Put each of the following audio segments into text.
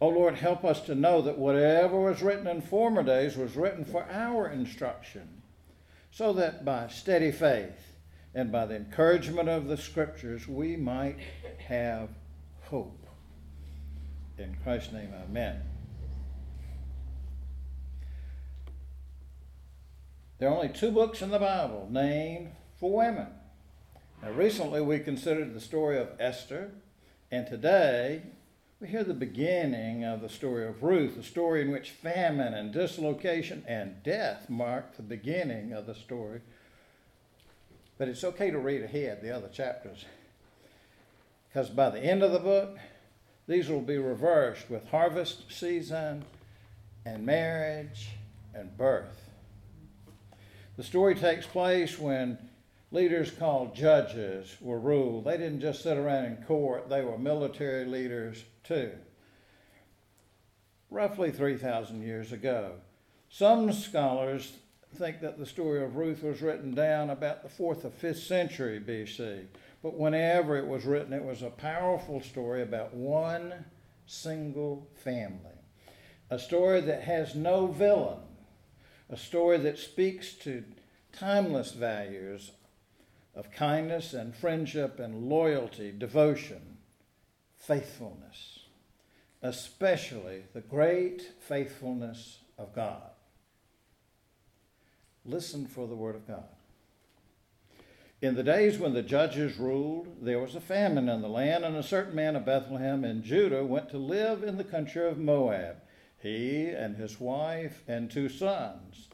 O Lord, help us to know that whatever was written in former days was written for our instruction, so that by steady faith and by the encouragement of the Scriptures we might have hope. In Christ's name, amen. There are only two books in the Bible named for women. Now, recently we considered the story of Esther, and today we hear the beginning of the story of Ruth, a story in which famine and dislocation and death mark the beginning of the story. But it's okay to read ahead the other chapters, because by the end of the book, these will be reversed with harvest season and marriage and birth. The story takes place when leaders called judges were ruled. They didn't just sit around in court, they were military leaders too. Roughly 3,000 years ago. Some scholars think that the story of Ruth was written down about the 4th or 5th century BC. But whenever it was written, it was a powerful story about one single family. A story that has no villain, a story that speaks to timeless values of kindness and friendship and loyalty, devotion, faithfulness, especially the great faithfulness of God. Listen for the word of God. In the days when the judges ruled, there was a famine in the land, and a certain man of Bethlehem in Judah went to live in the country of Moab, he and his wife and two sons.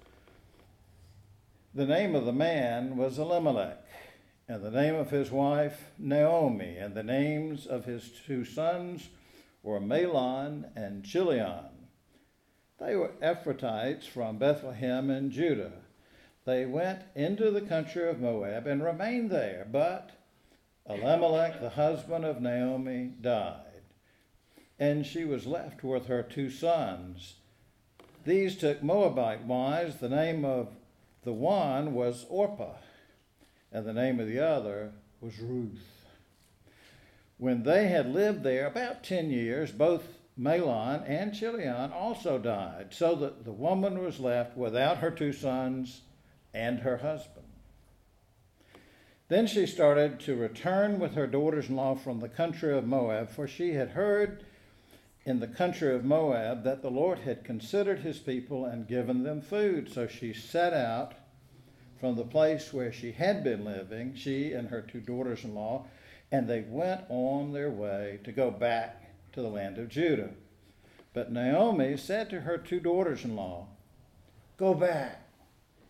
The name of the man was Elimelech, and the name of his wife Naomi, and the names of his two sons were Mahlon and Chilion. They were Ephrathites from Bethlehem in Judah. They went into the country of Moab and remained there, but Elimelech, the husband of Naomi, died, and she was left with her two sons. These took Moabite wives. The name of the one was Orpah, and the name of the other was Ruth. When they had lived there about 10 years, both Mahlon and Chilion also died, so that the woman was left without her two sons and her husband. Then she started to return with her daughters in law from the country of Moab, for she had heard in the country of Moab that the Lord had considered his people and given them food. So she set out from the place where she had been living, she and her two daughters in law, and they went on their way to go back to the land of Judah. But Naomi said to her two daughters in law, Go back,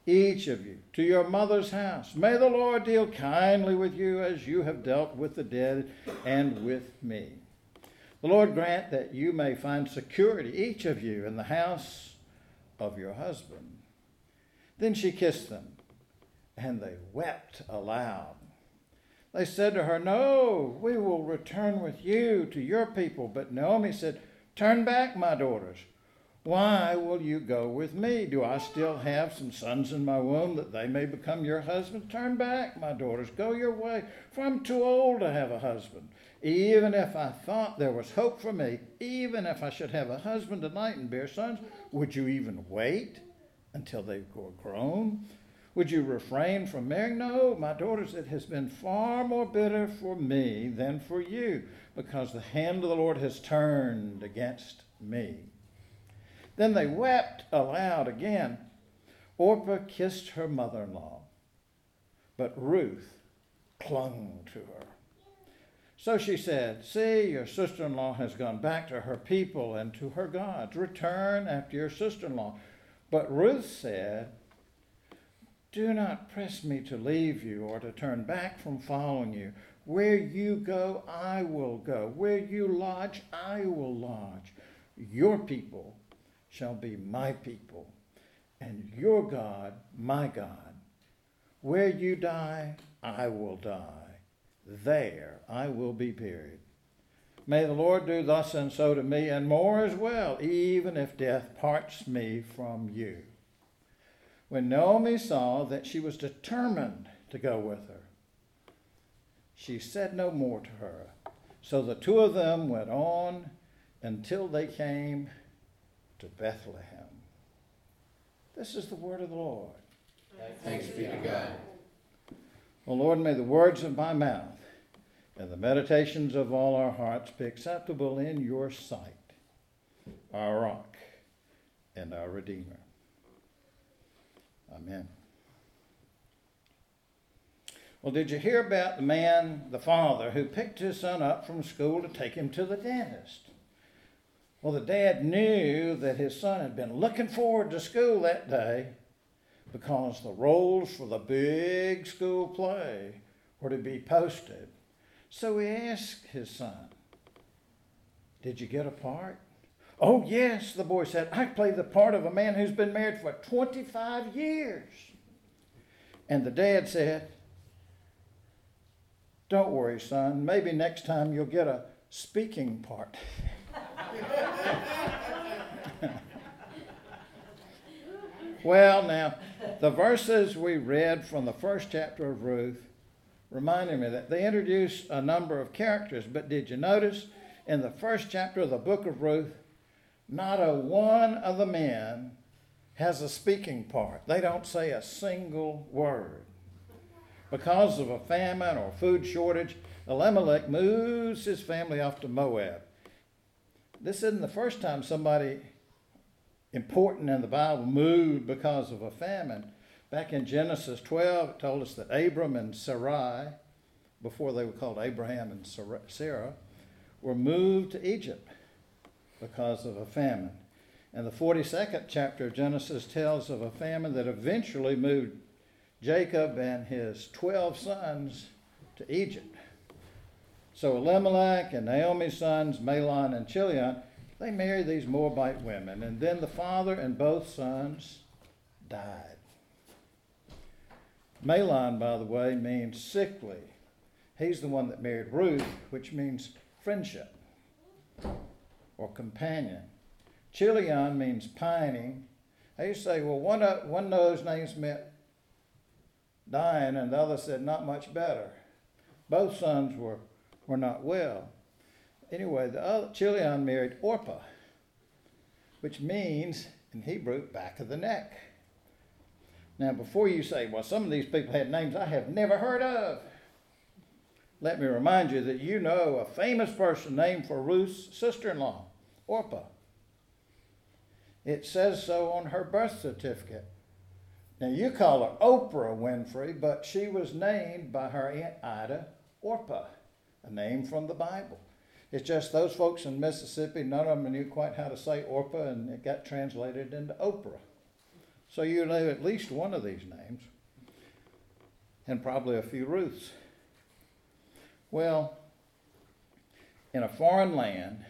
each of you, to your mother's house. May the Lord deal kindly with you as you have dealt with the dead and with me. The Lord grant that you may find security, each of you, in the house of your husband. Then she kissed them, and they wept aloud. They said to her, No, we will return with you to your people. But Naomi said, Turn back, my daughters. Why will you go with me? Do I still have some sons in my womb that they may become your husbands? Turn back, my daughters. Go your way, for I'm too old to have a husband. Even if I thought there was hope for me, even if I should have a husband tonight and bear sons, would you even wait until they were grown? Would you refrain from marrying? No, my daughters, it has been far more bitter for me than for you, because the hand of the Lord has turned against me. Then they wept aloud again. Orpah kissed her mother in law, but Ruth clung to her. So she said, See, your sister in law has gone back to her people and to her gods. Return after your sister in law. But Ruth said, Do not press me to leave you or to turn back from following you. Where you go, I will go. Where you lodge, I will lodge. Your people shall be my people, and your God, my God. Where you die, I will die there I will be buried. May the Lord do thus and so to me, and more as well, even if death parts me from you. When Naomi saw that she was determined to go with her, she said no more to her. So the two of them went on until they came to Bethlehem. This is the word of the Lord. Thanks be to God. O Lord, may the words of my mouth and the meditations of all our hearts be acceptable in your sight, our rock and our Redeemer. Amen. Well, did you hear about the man, the father, who picked his son up from school to take him to the dentist? Well, the dad knew that his son had been looking forward to school that day because the roles for the big school play were to be posted. So he asked his son, Did you get a part? Oh, yes, the boy said, I play the part of a man who's been married for 25 years. And the dad said, Don't worry, son. Maybe next time you'll get a speaking part. well, now, the verses we read from the first chapter of Ruth reminded me that they introduce a number of characters, but did you notice in the first chapter of the book of Ruth, not a one of the men has a speaking part. They don't say a single word. Because of a famine or food shortage, Elimelech moves his family off to Moab. This isn't the first time somebody important in the Bible moved because of a famine. Back in Genesis 12, it told us that Abram and Sarai, before they were called Abraham and Sarah, were moved to Egypt because of a famine. And the 42nd chapter of Genesis tells of a famine that eventually moved Jacob and his 12 sons to Egypt. So Elimelech and Naomi's sons, Mahlon and Chilion, they married these Moabite women. And then the father and both sons died. Mahlon, by the way, means sickly. He's the one that married Ruth, which means friendship or companion. Chilion means pining. I used to say, well, one of, one of those names meant dying, and the other said not much better. Both sons were, were not well. Anyway, the other, Chilion married Orpah, which means in Hebrew, back of the neck. Now, before you say, well, some of these people had names I have never heard of, let me remind you that you know a famous person named for Ruth's sister in law, Orpah. It says so on her birth certificate. Now, you call her Oprah Winfrey, but she was named by her Aunt Ida Orpah, a name from the Bible. It's just those folks in Mississippi, none of them knew quite how to say Orpah, and it got translated into Oprah. So you know at least one of these names, and probably a few Ruths. Well, in a foreign land,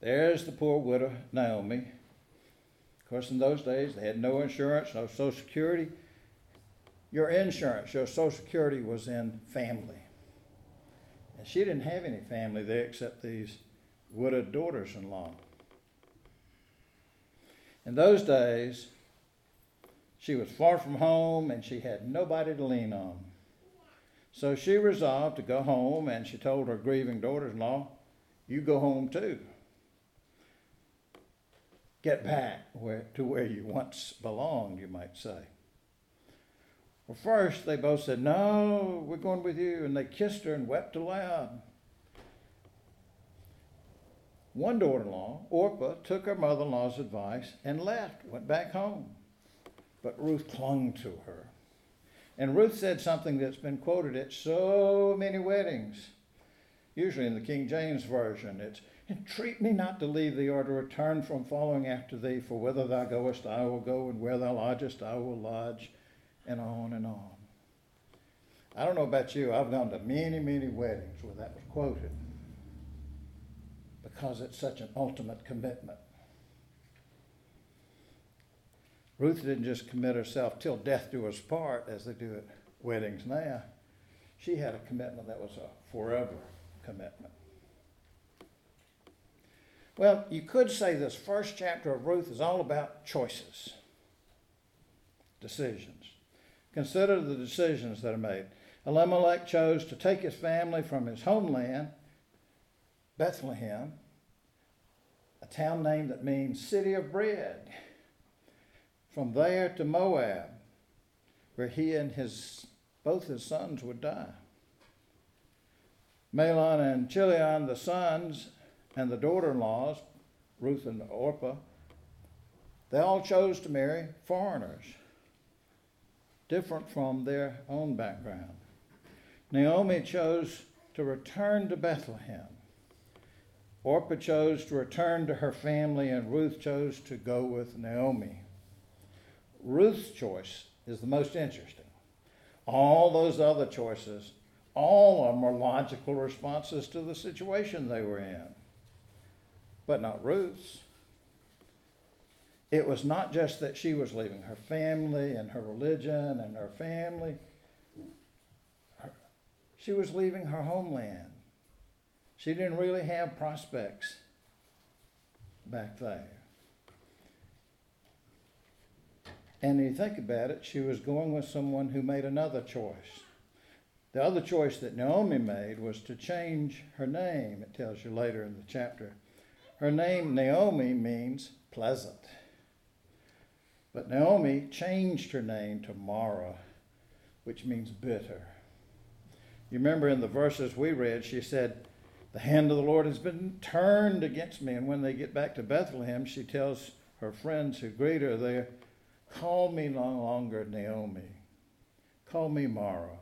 there's the poor widow Naomi. Of course, in those days, they had no insurance, no Social Security. Your insurance, your Social Security was in family. And she didn't have any family there except these widowed daughters in law. In those days, she was far from home and she had nobody to lean on. So she resolved to go home, and she told her grieving daughters in law, You go home too. Get back where, to where you once belonged, you might say. Well, first they both said, No, we're going with you. And they kissed her and wept aloud. One daughter in law, Orpah, took her mother in law's advice and left, went back home. But Ruth clung to her. And Ruth said something that's been quoted at so many weddings, usually in the King James Version. It's, Entreat me not to leave thee or to return from following after thee, for whither thou goest I will go, and where thou lodgest I will lodge, and on and on. I don't know about you, I've gone to many, many weddings where that was quoted because it's such an ultimate commitment. Ruth didn't just commit herself till death do us part, as they do at weddings now. She had a commitment that was a forever commitment. Well, you could say this first chapter of Ruth is all about choices, decisions. Consider the decisions that are made. Elimelech chose to take his family from his homeland, Bethlehem, a town name that means city of bread. From there to Moab, where he and his both his sons would die. Mahlon and Chilion, the sons and the daughter-in-laws, Ruth and Orpah, they all chose to marry foreigners, different from their own background. Naomi chose to return to Bethlehem. Orpah chose to return to her family, and Ruth chose to go with Naomi. Ruth's choice is the most interesting. All those other choices, all of them are logical responses to the situation they were in, but not Ruth's. It was not just that she was leaving her family and her religion and her family, she was leaving her homeland. She didn't really have prospects back there. And you think about it, she was going with someone who made another choice. The other choice that Naomi made was to change her name, it tells you later in the chapter. Her name, Naomi, means pleasant. But Naomi changed her name to Mara, which means bitter. You remember in the verses we read, she said, The hand of the Lord has been turned against me. And when they get back to Bethlehem, she tells her friends who greet her there, Call me no longer Naomi. Call me Mara,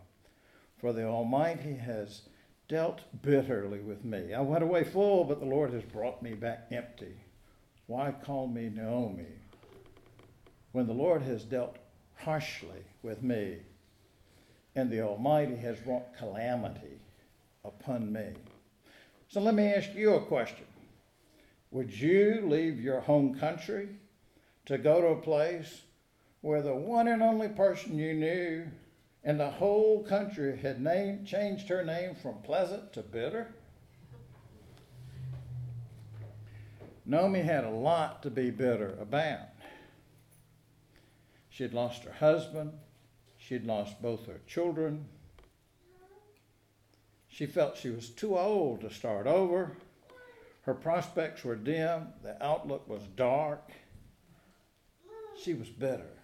for the Almighty has dealt bitterly with me. I went away full, but the Lord has brought me back empty. Why call me Naomi when the Lord has dealt harshly with me and the Almighty has brought calamity upon me? So let me ask you a question. Would you leave your home country to go to a place where the one and only person you knew in the whole country had named, changed her name from pleasant to bitter? Naomi had a lot to be bitter about. She'd lost her husband, she'd lost both her children. She felt she was too old to start over. Her prospects were dim, the outlook was dark. She was bitter.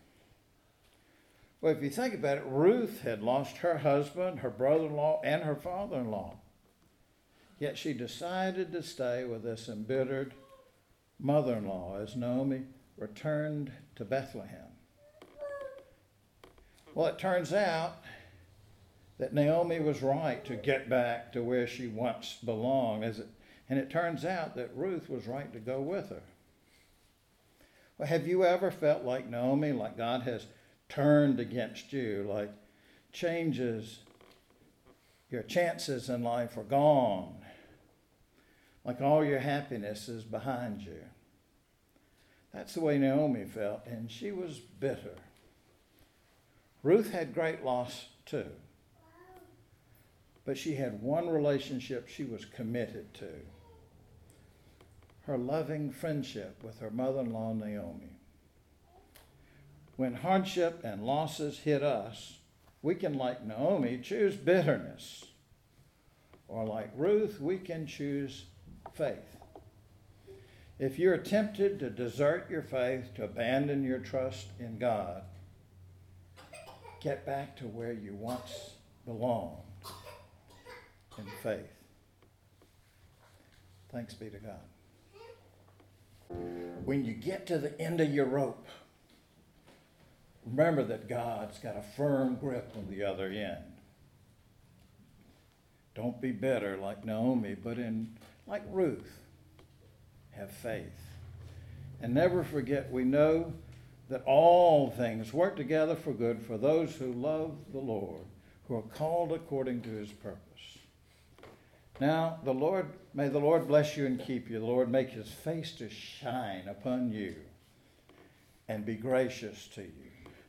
Well, if you think about it, Ruth had lost her husband, her brother in law, and her father in law. Yet she decided to stay with this embittered mother in law as Naomi returned to Bethlehem. Well, it turns out that Naomi was right to get back to where she once belonged, it, and it turns out that Ruth was right to go with her. Well, have you ever felt like Naomi, like God has turned against you, like changes, your chances in life are gone, like all your happiness is behind you. That's the way Naomi felt, and she was bitter. Ruth had great loss too, but she had one relationship she was committed to her loving friendship with her mother in law, Naomi. When hardship and losses hit us, we can, like Naomi, choose bitterness. Or like Ruth, we can choose faith. If you're tempted to desert your faith, to abandon your trust in God, get back to where you once belonged in faith. Thanks be to God. When you get to the end of your rope, remember that God's got a firm grip on the other end. Don't be bitter like Naomi, but in like Ruth, have faith. And never forget, we know that all things work together for good for those who love the Lord, who are called according to his purpose. Now, the Lord, may the Lord bless you and keep you. The Lord make his face to shine upon you and be gracious to you.